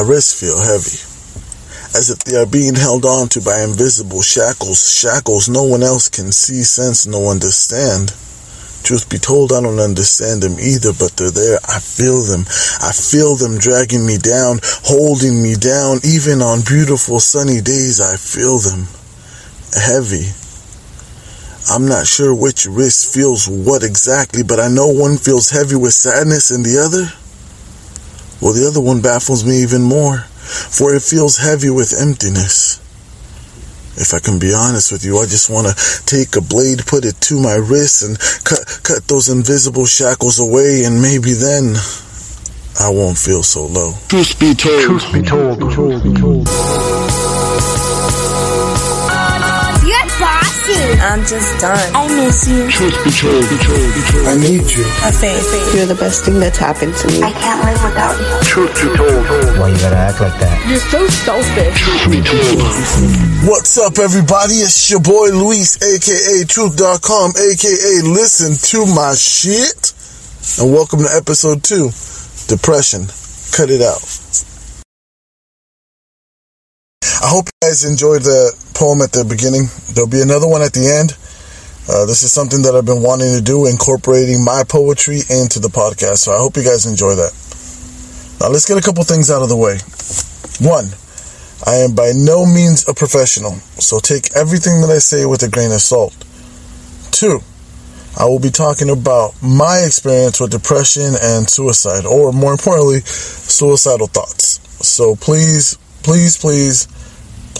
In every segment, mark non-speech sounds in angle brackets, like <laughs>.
my wrists feel heavy, as if they are being held on to by invisible shackles, shackles no one else can see, sense, nor understand. Truth be told, I don't understand them either, but they're there. I feel them. I feel them dragging me down, holding me down. Even on beautiful sunny days, I feel them. Heavy. I'm not sure which wrist feels what exactly, but I know one feels heavy with sadness and the other, well, the other one baffles me even more, for it feels heavy with emptiness. If I can be honest with you, I just want to take a blade, put it to my wrist, and cut cut those invisible shackles away, and maybe then I won't feel so low. Truth be told. Truth be told. Truth be told. I'm just done. I miss you. Truth be told. Be told. Be told. I need you. I faith. You're the best thing that's happened to me. I can't live without you. Truth be told. Why you gotta act like that? You're so selfish. Truth be told. What's up, everybody? It's your boy Luis, aka Truth.com, aka Listen to My Shit. And welcome to episode two Depression. Cut it out. I hope you guys enjoyed the poem at the beginning. There'll be another one at the end. Uh, this is something that I've been wanting to do, incorporating my poetry into the podcast. So I hope you guys enjoy that. Now, let's get a couple things out of the way. One, I am by no means a professional, so take everything that I say with a grain of salt. Two, I will be talking about my experience with depression and suicide, or more importantly, suicidal thoughts. So please, please, please,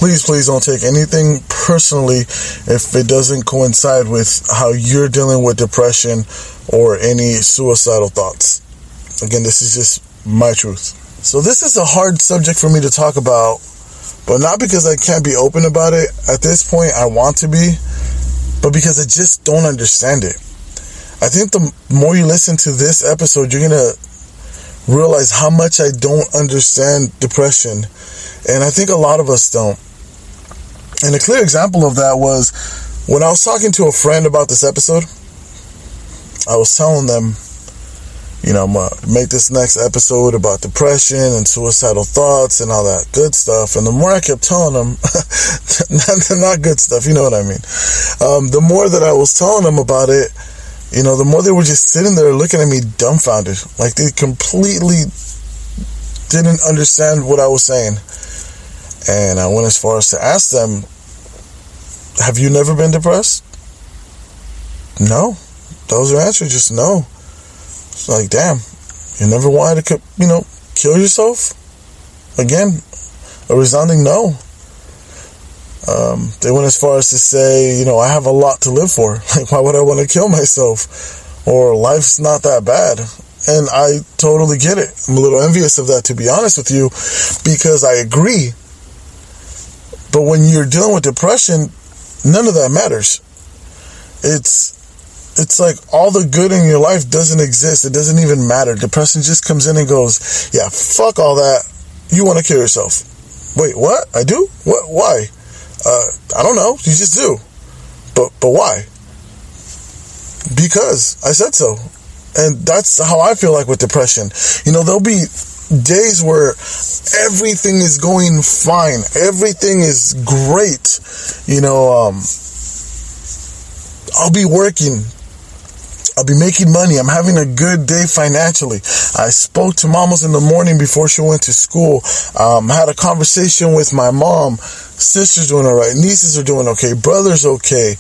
please, please don't take anything personally if it doesn't coincide with how you're dealing with depression or any suicidal thoughts. Again, this is just my truth. So this is a hard subject for me to talk about but not because I can't be open about it. At this point, I want to be, but because I just don't understand it. I think the more you listen to this episode, you're going to realize how much I don't understand depression. And I think a lot of us don't. And a clear example of that was when I was talking to a friend about this episode, I was telling them, you know, I'm gonna make this next episode about depression and suicidal thoughts and all that good stuff. And the more I kept telling them, <laughs> not, not good stuff, you know what I mean? Um, the more that I was telling them about it, you know, the more they were just sitting there looking at me dumbfounded. Like they completely didn't understand what I was saying. And I went as far as to ask them, have you never been depressed? No. Those was answers just no. It's like, damn, you never wanted to, you know, kill yourself? Again, a resounding no. Um, they went as far as to say, you know, I have a lot to live for. <laughs> Like, why would I want to kill myself? Or life's not that bad. And I totally get it. I'm a little envious of that, to be honest with you, because I agree. But when you're dealing with depression, none of that matters. It's it's like all the good in your life doesn't exist. It doesn't even matter. Depression just comes in and goes, yeah, fuck all that. You want to kill yourself. Wait, what? I do? What? Why? Uh, I don't know. You just do. But, but why? Because I said so. And that's how I feel like with depression. You know, there'll be days where everything is going fine. Everything is great. You know, um, I'll be working I'll be making money. I'm having a good day financially. I spoke to mamas in the morning before she went to school. Um, had a conversation with my mom. Sisters doing all right. Nieces are doing okay. Brothers okay.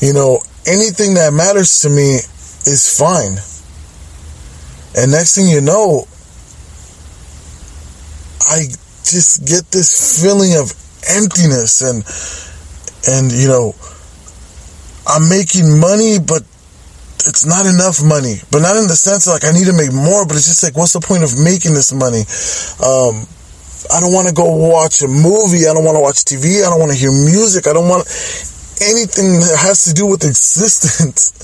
You know, anything that matters to me is fine. And next thing you know, I just get this feeling of emptiness and, and, you know, I'm making money, but it's not enough money, but not in the sense like I need to make more, but it's just like, what's the point of making this money? Um, I don't want to go watch a movie. I don't want to watch TV. I don't want to hear music. I don't want anything that has to do with <laughs> existence.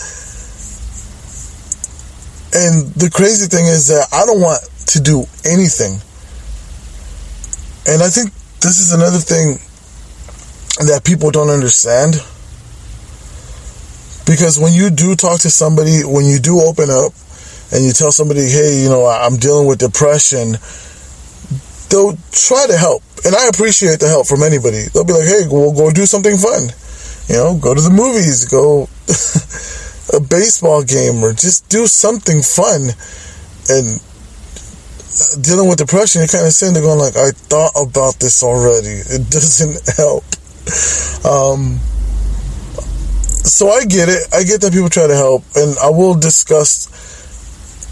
And the crazy thing is that I don't want to do anything. And I think this is another thing that people don't understand. Because when you do talk to somebody, when you do open up and you tell somebody, hey, you know, I'm dealing with depression, they'll try to help. And I appreciate the help from anybody. They'll be like, hey, we'll go do something fun. You know, go to the movies, go <laughs> a baseball game, or just do something fun. And dealing with depression, you're kind of sitting there going like, I thought about this already. It doesn't <laughs> help. Um, so I get it. I get that people try to help, and I will discuss,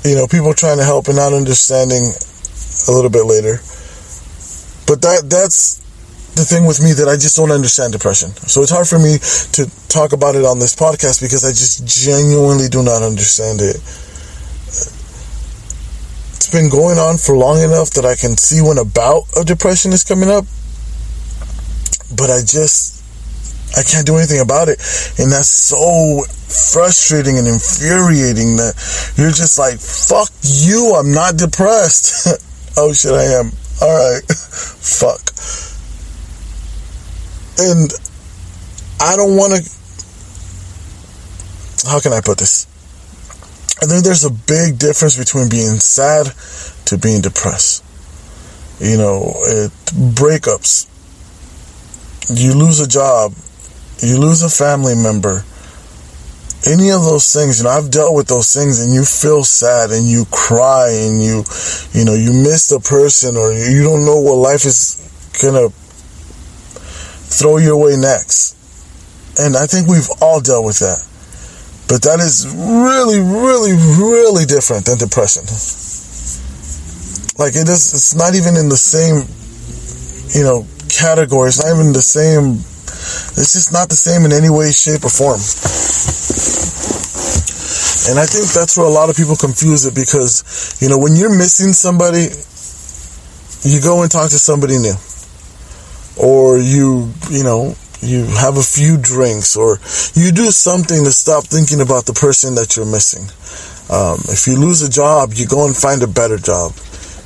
you know, people trying to help and not understanding a little bit later. But that that's the thing with me that I just don't understand depression. So it's hard for me to talk about it on this podcast because I just genuinely do not understand it. It's been going on for long enough that I can see when a bout of depression is coming up, but I just I can't do anything about it. And that's so frustrating and infuriating that you're just like, fuck you, I'm not depressed. <laughs> oh shit, I am. Alright. <laughs> fuck. And I don't want to. How can I put this? I think there's a big difference between being sad to being depressed. You know, it, breakups. You lose a job you lose a family member, any of those things, you know, I've dealt with those things and you feel sad and you cry and you, you know, you miss the person or you don't know what life is gonna throw your way next. And I think we've all dealt with that. But that is really, really, really different than depression. Like it is, it's not even in the same, you know, category. It's not even the same it's just not the same in any way, shape, or form. And I think that's where a lot of people confuse it because, you know, when you're missing somebody, you go and talk to somebody new. Or you, you know, you have a few drinks or you do something to stop thinking about the person that you're missing. Um, if you lose a job, you go and find a better job.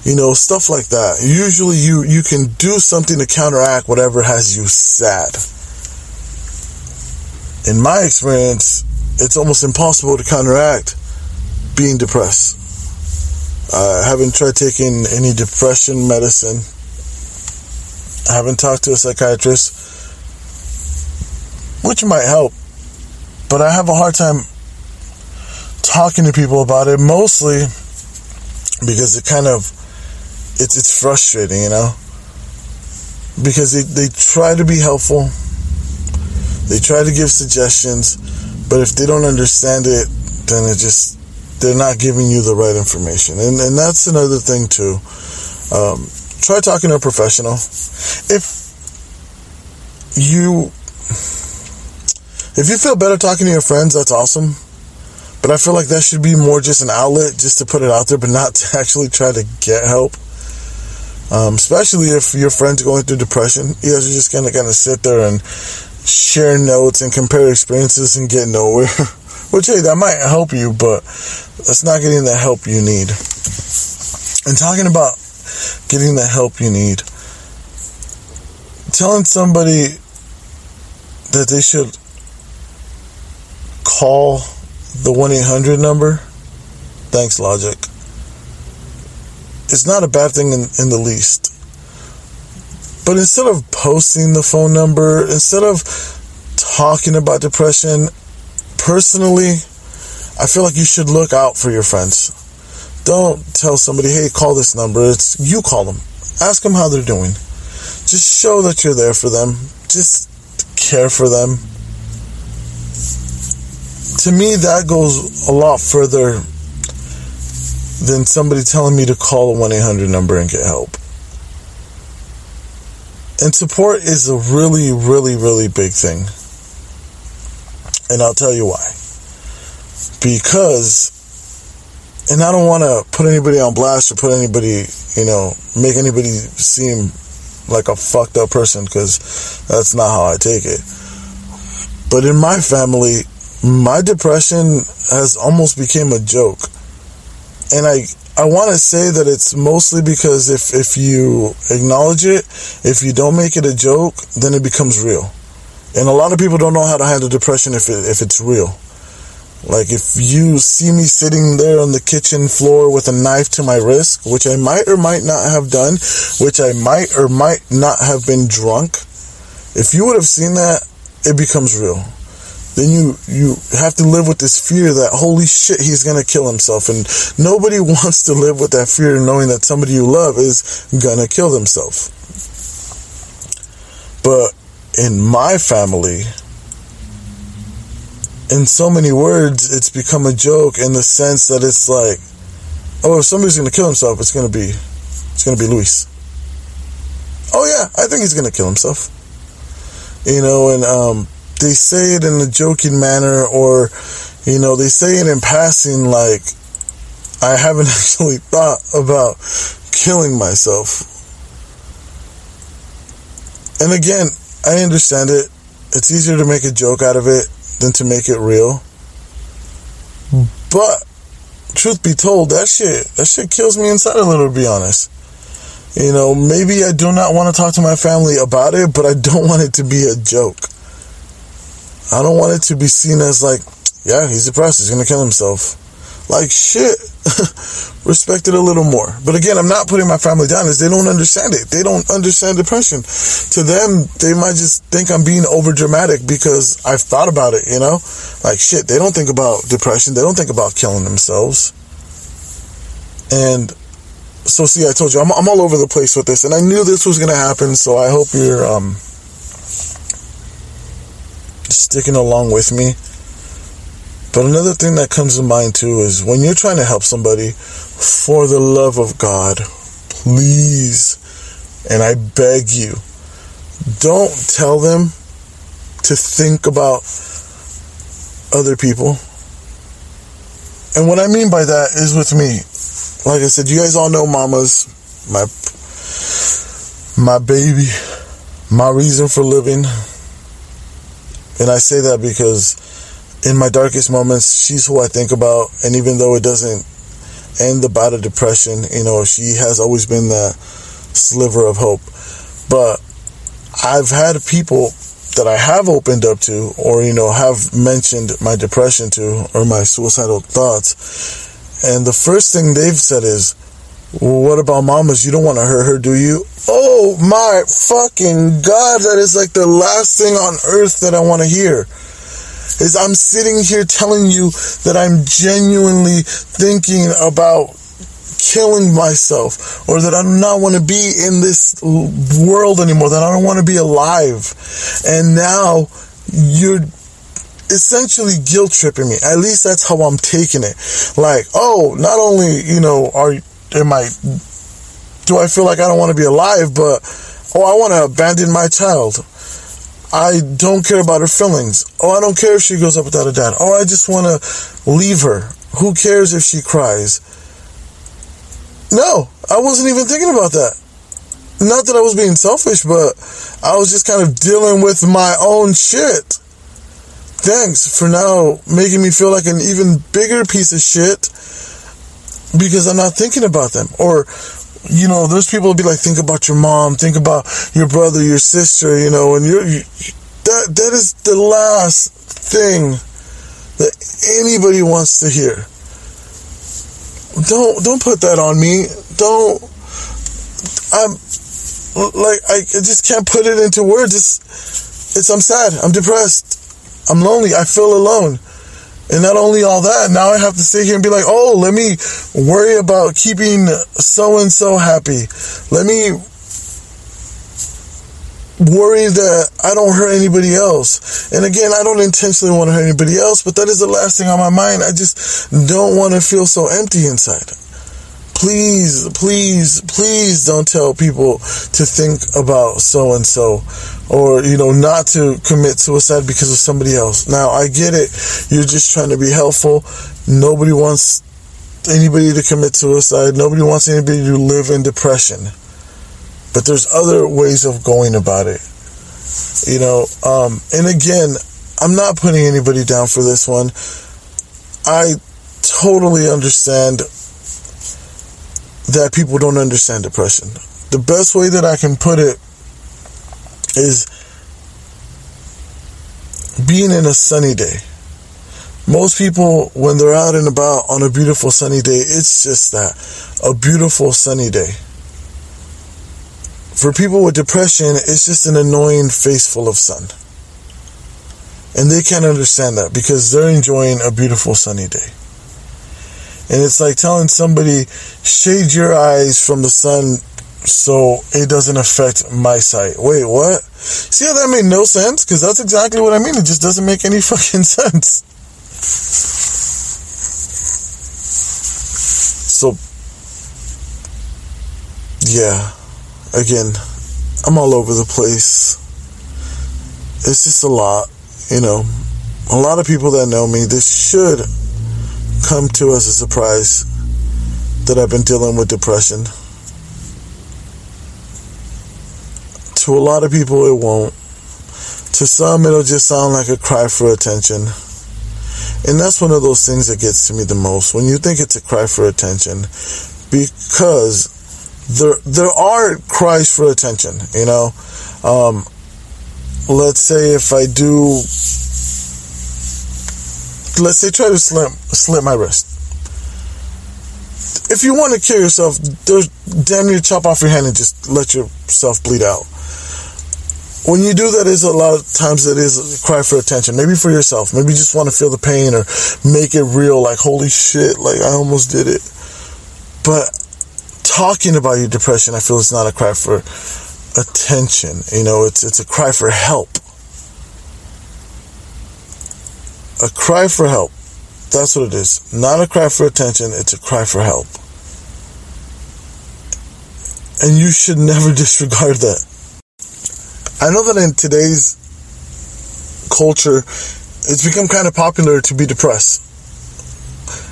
You know, stuff like that. Usually you, you can do something to counteract whatever has you sad in my experience, it's almost impossible to counteract being depressed. I haven't tried taking any depression medicine. I haven't talked to a psychiatrist, which might help. But I have a hard time talking to people about it, mostly because it kind of it's it's frustrating, you know. Because they, they try to be helpful they try to give suggestions, but if they don't understand it, then it just they're not giving you the right information. And and that's another thing too. Um, try talking to a professional. If you if you feel better talking to your friends, that's awesome. But I feel like that should be more just an outlet, just to put it out there, but not <laughs> to actually try to get help. Um, especially if your friend's going through depression, you guys are just gonna kind of sit there and share notes and compare experiences and get nowhere. <laughs> Which, hey, that might help you, but that's not getting the help you need. And talking about getting the help you need, telling somebody that they should call the 1 800 number, thanks, Logic. It's not a bad thing in, in the least. But instead of posting the phone number, instead of talking about depression, personally, I feel like you should look out for your friends. Don't tell somebody, hey, call this number. It's you call them. Ask them how they're doing. Just show that you're there for them. Just care for them. To me, that goes a lot further than somebody telling me to call a 1 800 number and get help. And support is a really, really, really big thing. And I'll tell you why. Because, and I don't want to put anybody on blast or put anybody, you know, make anybody seem like a fucked up person because that's not how I take it. But in my family, my depression has almost became a joke. And I I want to say that it's mostly because if, if you acknowledge it, if you don't make it a joke, then it becomes real. And a lot of people don't know how to handle depression if, it, if it's real. Like if you see me sitting there on the kitchen floor with a knife to my wrist, which I might or might not have done, which I might or might not have been drunk, if you would have seen that, it becomes real. Then you you have to live with this fear that holy shit he's gonna kill himself, and nobody <laughs> wants to live with that fear knowing that somebody you love is gonna kill themselves. But in my family, in so many words, it's become a joke in the sense that it's like, oh, if somebody's gonna kill himself, it's gonna be, it's gonna be Luis. Oh yeah, I think he's gonna kill himself. You know, and um, they say it in a joking manner, or you know, they say it in passing, like I haven't <laughs> actually thought about killing myself. And again, I understand it. It's easier to make a joke out of it than to make it real. But truth be told, that shit that shit kills me inside a little to be honest. You know, maybe I do not want to talk to my family about it, but I don't <laughs> want it to be a joke. I don't want it to be seen as like, yeah, he's depressed, he's gonna kill himself. Like shit. <laughs> Respect it a little more. But again, I'm not putting my family down as they don't understand it. They don't understand depression. To them, they might just think I'm being over dramatic because I've thought about it, you know? Like shit, they don't think about depression. They don't think about killing themselves. And so see, I told you, I'm, I'm all over the place with this and I knew this was to happen. So I hope you're, um, sticking along with me. But another thing that comes to mind too is when you're trying to help somebody, for the love of God, please, and I beg you, don't tell them to think about other people. And what I mean by that is with me. Like I said, you guys all know mamas, my my baby, my reason for living. And I say that because in my darkest moments, she's who I think about. And even though it doesn't end the bout of depression, you know, she has always been that sliver of hope. But I've had people that I have opened up to, or, you know, have mentioned my depression to, or my suicidal thoughts. And the first thing they've said is, what about mamas? You don't want to hurt her, do you? Oh my fucking God, that is like the last thing on earth that I want to hear is I'm sitting here telling you that I'm genuinely thinking about killing myself or that I do not want to be in this world anymore, that I don't want to be alive. And now you're essentially guilt tripping me. At least that's how I'm taking it. Like, oh, not only, you know, are am I do I feel like I don't want to be alive, but oh, I want to abandon my child. I don't care about her feelings. Oh, I don't care if she goes up without a dad. Oh, I just want to leave her. Who cares if she cries? No, I wasn't even thinking about that. Not that I was being selfish, but I was just kind of dealing with my own shit. Thanks for now making me feel like an even bigger piece of shit because I'm not thinking about them. Or you know, those people will be like, think about your mom, think about your brother, your sister, you know, and you're, you, that, that is the last thing that anybody wants to hear. Don't, don't put that on me. Don't, I'm, like, I just can't put it into words. It's, it's, I'm sad. I'm depressed. I'm lonely. I feel alone. And not only all that, now I have to sit here and be like, oh, let me worry about keeping so and so happy. Let me worry that I don't hurt anybody else. And again, I don't intentionally want to hurt anybody else, but that is the last thing on my mind. I just don't want to feel so empty inside. Please, please, please don't tell people to think about so and so or, you know, not to commit suicide because of somebody else. Now, I get it. You're just trying to be helpful. Nobody wants anybody to commit suicide. Nobody wants anybody to live in depression. But there's other ways of going about it. You know, um, and again, I'm not putting anybody down for this one. I totally understand that people don't understand depression. The best way that I can put it is being in a sunny day, Most people, when they're out and about on a beautiful sunny day, it's just that a beautiful sunny day. For people with depression, it's just an annoying face full of sun. And they can't understand that because they're enjoying a beautiful sunny day. And it's like telling somebody, shade your eyes from the sun so it doesn't affect my sight. Wait, what? See how that made no sense? Because that's exactly what I mean. It just doesn't make any <laughs> fucking sense. So, yeah, again, I'm all over the place. It's just a lot, you know. A lot of people that know me, this should come to as a surprise that I've been dealing with depression. To a lot of people, it won't. To some, it'll just sound like a cry for attention. And that's one of those things that gets to me the most when you think it's a cry for attention because there there are cries for attention, you know. Um, let's say if I do let's say try to slit slit my wrist. If you want to kill yourself, there's damn near chop off your hand and just let yourself bleed out. When you do that is a lot of times it is a cry for attention maybe for yourself. Maybe you just want to feel the pain or make it real like holy shit like i almost did it. But talking about your depression i feel it's not a cry for attention you know? It's it's a cry for help a cry for help. That's what it is. Not a cry for attention it's a cry for help. And you should never <laughs> disregard that. I know that in today's culture, it's become kind of popular to be depressed.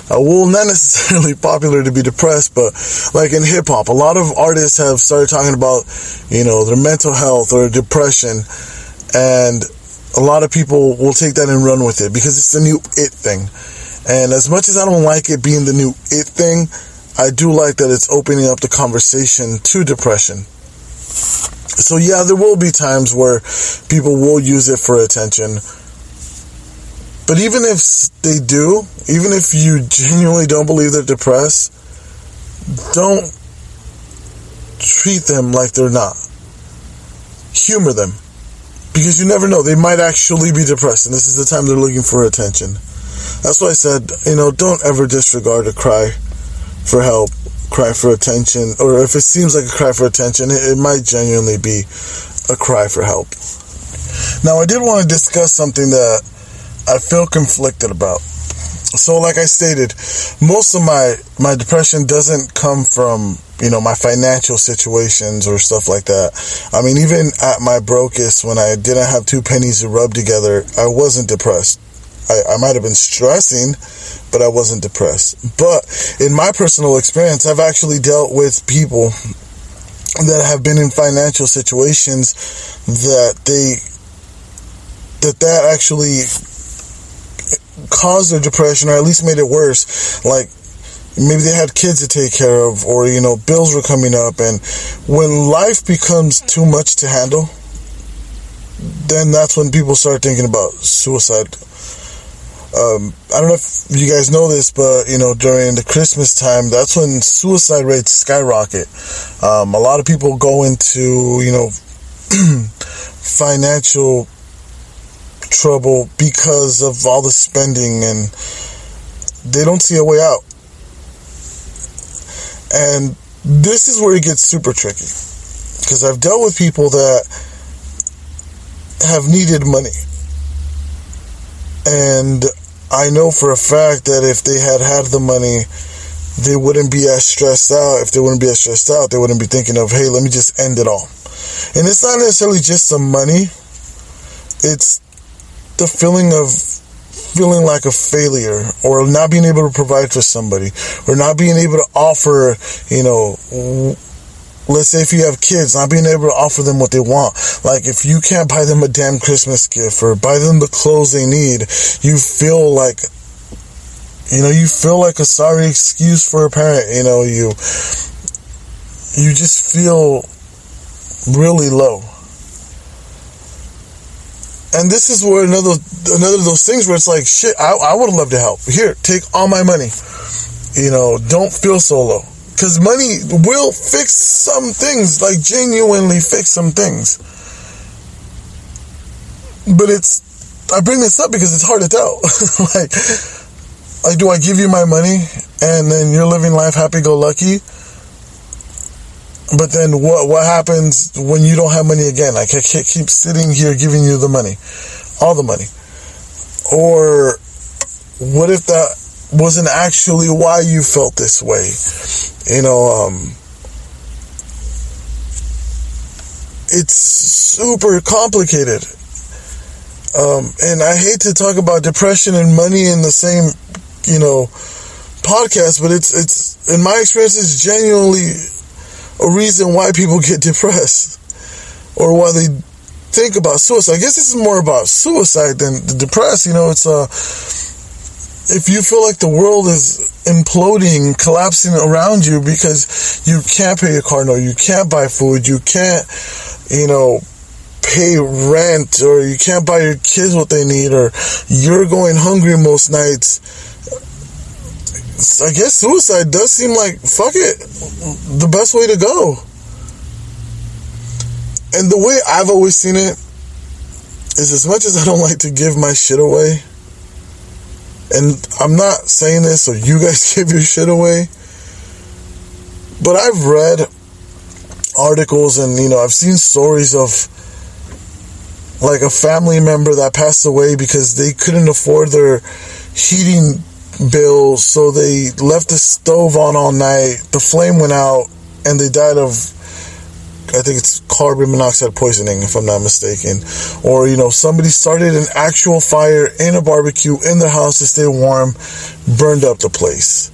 Uh, well, not <laughs> necessarily popular to be depressed, but like in hip hop, a lot of artists have started talking about, you know, their mental health or depression, and a lot of people will take that and run with it because it's the new it thing. And as much as I don't like it being the new it thing, I do like that it's opening up the conversation to depression. So yeah, there will be times where people will use it for attention. But even if they do, even if you genuinely don't believe they're depressed, don't treat them like they're not. Humor them. Because you never know, they might actually be depressed, and this is the time they're looking for attention. That's why I said, you know, don't ever disregard a cry for help cry for attention, or if it seems like a cry for attention, it, it might genuinely be a cry for help. Now, I did want to discuss something that I feel conflicted about. So, like I stated, most of my my depression doesn't come from you know my financial situations or stuff like that. I mean, even at my brokest, when I didn't have two pennies to rub together, I wasn't depressed. I, I might have been stressing, but I wasn't depressed. But in my personal experience, I've actually dealt with people that have been in financial situations that they that that actually caused their depression or at least made it worse like maybe they had kids to take care of or you know bills were coming up and when life becomes too much to handle then that's when people start thinking about suicide um, I don't know if you guys know this, but you know during the Christmas time, that's when suicide rates skyrocket. Um, a lot of people go into you know <clears throat> financial trouble because of all the spending, and they don't see a way out. And this is where it gets super tricky because I've dealt with people that have needed money and I know for a fact that if they had had the money, they wouldn't be as stressed out. If they wouldn't be as stressed out, they wouldn't be thinking of, hey, let me just end it all. And it's not necessarily just the money, it's the feeling of feeling like a failure or not being able to provide for somebody or not being able to offer, you know, let's say if you have kids, not being able to offer them what they want. Like if you can't buy them a damn Christmas gift or buy them the clothes they need, you feel like you know, you feel like a sorry excuse for a parent, you know, you you just feel really low. And this is where another another of those things where it's like shit. I, I would love to help. Here, take all my money. You know, don't feel so low because money will fix some things, like genuinely fix some things. But it's I bring this up because it's hard to tell. <laughs> like, like, do I give you my money and then you're living life happy go lucky? But then what what happens when you don't have money again? Like I can't keep sitting here giving you the money, all the money. Or what if that wasn't actually why you felt this way? You know, um, it's super complicated. Um, and I hate to talk about depression and money in the same, you know, podcast, but it's it's in my experience, it's genuinely a reason why people get depressed or why they think about suicide. I guess this is more about suicide than the depressed. You know, it's uh, if you feel like the world is imploding, collapsing around you because you can't pay your car note, you can't buy food, you can't, you know, pay rent, or you can't buy your kids what they need, or you're going hungry most nights I guess suicide does seem like fuck it, the best way to go. And the way I've always seen it is as much as I don't <laughs> like to give my shit away, and I'm not saying this so you guys <laughs> give your shit away, but I've read articles and you know I've seen stories of like a family member that passed away because they couldn't afford their heating bills, so they left the stove on all night. The flame went out, and they died of, I think it's carbon monoxide poisoning, if I'm not mistaken. Or, you know, somebody started an actual fire in a barbecue in their house to stay warm, burned up the place.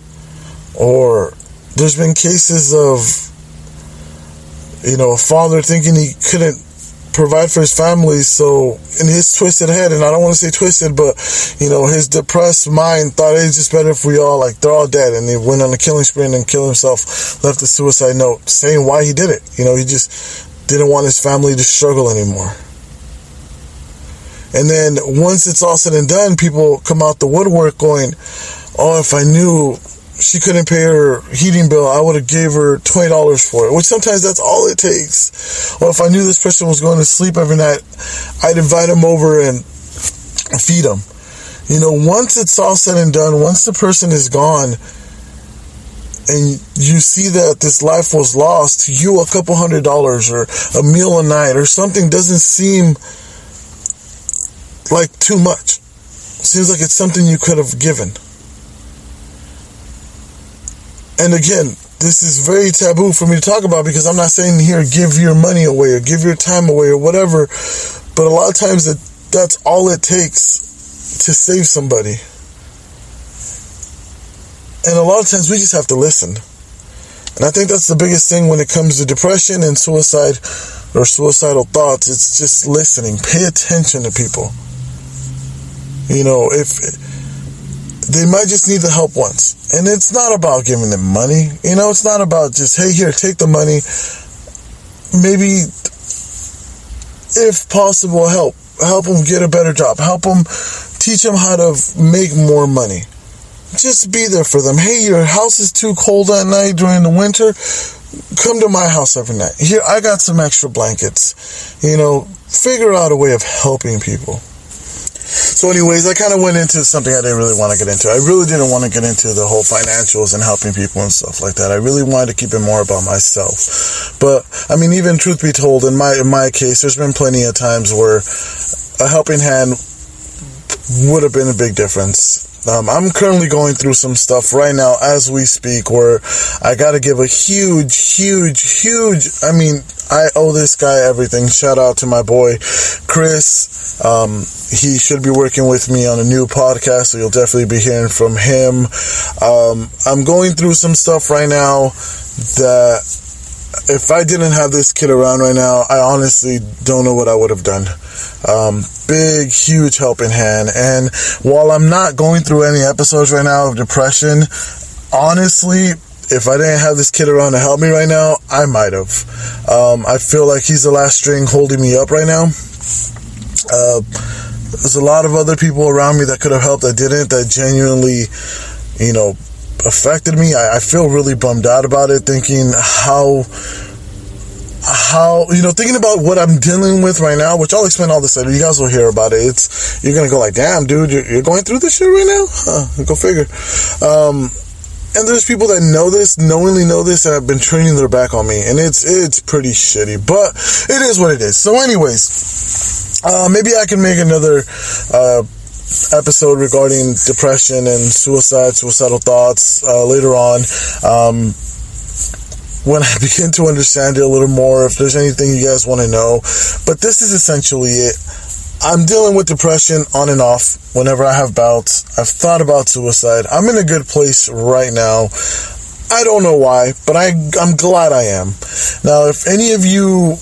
Or there's been cases of, you know, a father thinking he couldn't provide for his family. So in his twisted head, and I don't want to say twisted, but you know, his depressed mind thought it's just better if we all like they're all dead, and he went on a killing spree and killed himself, left a suicide note saying why he did it. You know, he just didn't want his family to struggle anymore. And then once it's all said and done, people come out the woodwork going, "Oh, if I knew she couldn't pay her heating bill, I would have gave her twenty dollars for it. Which sometimes that's all it takes. Or if I knew this person was going to sleep every night, I'd invite him over and feed him. You know, once it's all said and done, once the person is gone, and you see that this life was lost, you a couple hundred dollars or a meal a night or something doesn't seem like too much. Seems like it's something you could have given. And again, this is very taboo for me to talk about because I'm not saying here give your money away or give your time away or whatever. But a lot of times that that's all it takes to save somebody. And a lot of times we just have to listen. And I think that's the biggest thing when it comes to depression and suicide or suicidal thoughts. It's just listening. Pay attention to people. You know, if they might just need the help once. And it's not about giving them money. You know, it's not about just, hey, here, take the money. Maybe, if possible, help. Help them get a better job. Help them teach them how to make more money. Just be there for them. Hey, your house is too cold at night during the winter. Come to my house every night. Here, I got some extra blankets. You know, figure out a way of helping people. So, anyways, I kind of went into something I didn't really want to get into. I really didn't want to get into the whole financials and helping people and stuff like that. I really wanted to keep it more about myself. But I mean, even truth be told, in my in my case, there's been plenty of times where a helping hand would have been a big difference. Um, I'm currently going through some stuff right now as we speak where I got to give a huge, huge, huge. I mean, I owe this guy everything. Shout out to my boy, Chris. Um, he should be working with me on a new podcast, so you'll definitely be hearing from him. Um, I'm going through some stuff right now that if I didn't have this kid around right now, I honestly don't know what I would have done. Um, big, huge helping hand. And while I'm not going through any episodes right now of depression, honestly, if I didn't have this kid around to help me right now, I might have. Um, I feel like he's the last string holding me up right now. Uh, there's a lot of other people around me that could have helped that didn't, that genuinely, you know, affected me. I, I feel really bummed out about it, thinking how how you know thinking about what I'm dealing with right now, which I'll explain all this later. You guys will hear about it. It's you're gonna go like, damn, dude, you're, you're going through this shit right now. Huh, go figure. Um, and there's people that know this, knowingly know this, and have been turning their back on me, and it's it's pretty shitty. But it is what it is. So, anyways, uh, maybe I can make another. Uh, episode regarding depression and suicide, suicidal thoughts uh, later on. Um, when I <laughs> begin to understand it a little more, if there's anything you guys want to know. But this is essentially it. I'm dealing with depression on and off whenever I have bouts. I've thought about suicide. I'm in a good place right now. I don't know why, but I, I'm glad I am. Now, if any of you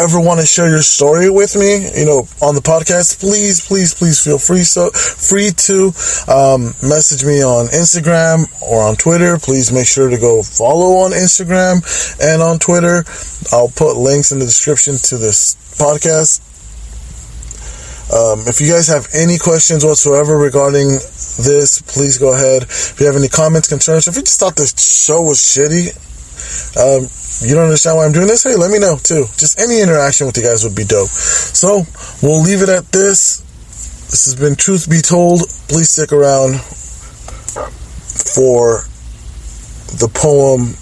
ever want to share your story with me, you know, on the podcast, please, please, please feel free so free to um, message me on Instagram or on Twitter. Please make sure to go follow on Instagram and on Twitter. I'll put links in the description to this podcast. Um, if you guys have any questions whatsoever regarding this, please go ahead. If you have any comments, concerns, if you just thought this show was shitty, um, you don't understand why I'm doing this? Hey, let me know too. Just any interaction with you guys would be dope. So we'll leave it at this. This has been Truth Be Told. Please stick around for the poem.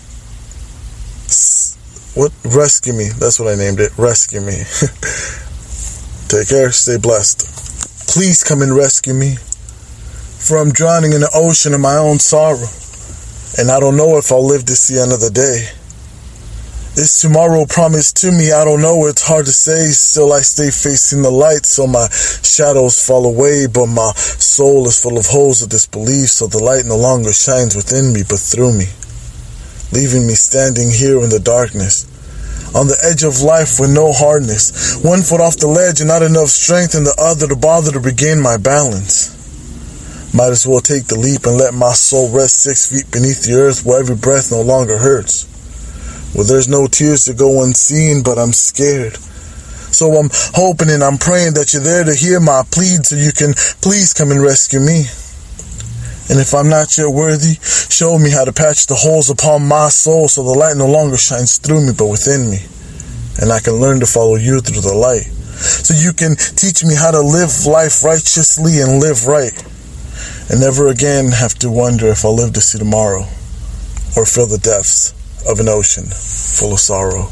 What? Rescue Me. That's what I named it. Rescue Me. <laughs> Take care. Stay blessed. Please come and rescue me from drowning in the ocean of my own sorrow. And I don't know if I'll live to see another day. Is tomorrow promised to me? I don't know. It's hard to say. Still, I stay facing the light, so my shadows fall away. But my soul is full of holes of disbelief, so the light no longer shines within me, but through me, leaving me standing here in the darkness. On the edge of life with no hardness, one foot off the ledge and not enough strength in the other to bother to regain my balance. Might as well take the leap and let my soul rest six feet beneath the earth where every breath no longer hurts. Well, there's no tears to go unseen, but I'm scared. So I'm hoping and I'm praying that you're there to hear my plead so you can please come and rescue me. And if I'm not yet worthy, show me how to patch the holes upon my soul so the light no longer shines through me but within me. And I can learn to follow you through the light. So you can teach me how to live life righteously and live right and never again have to wonder if I'll live to see tomorrow or feel the depths of an ocean full of sorrow.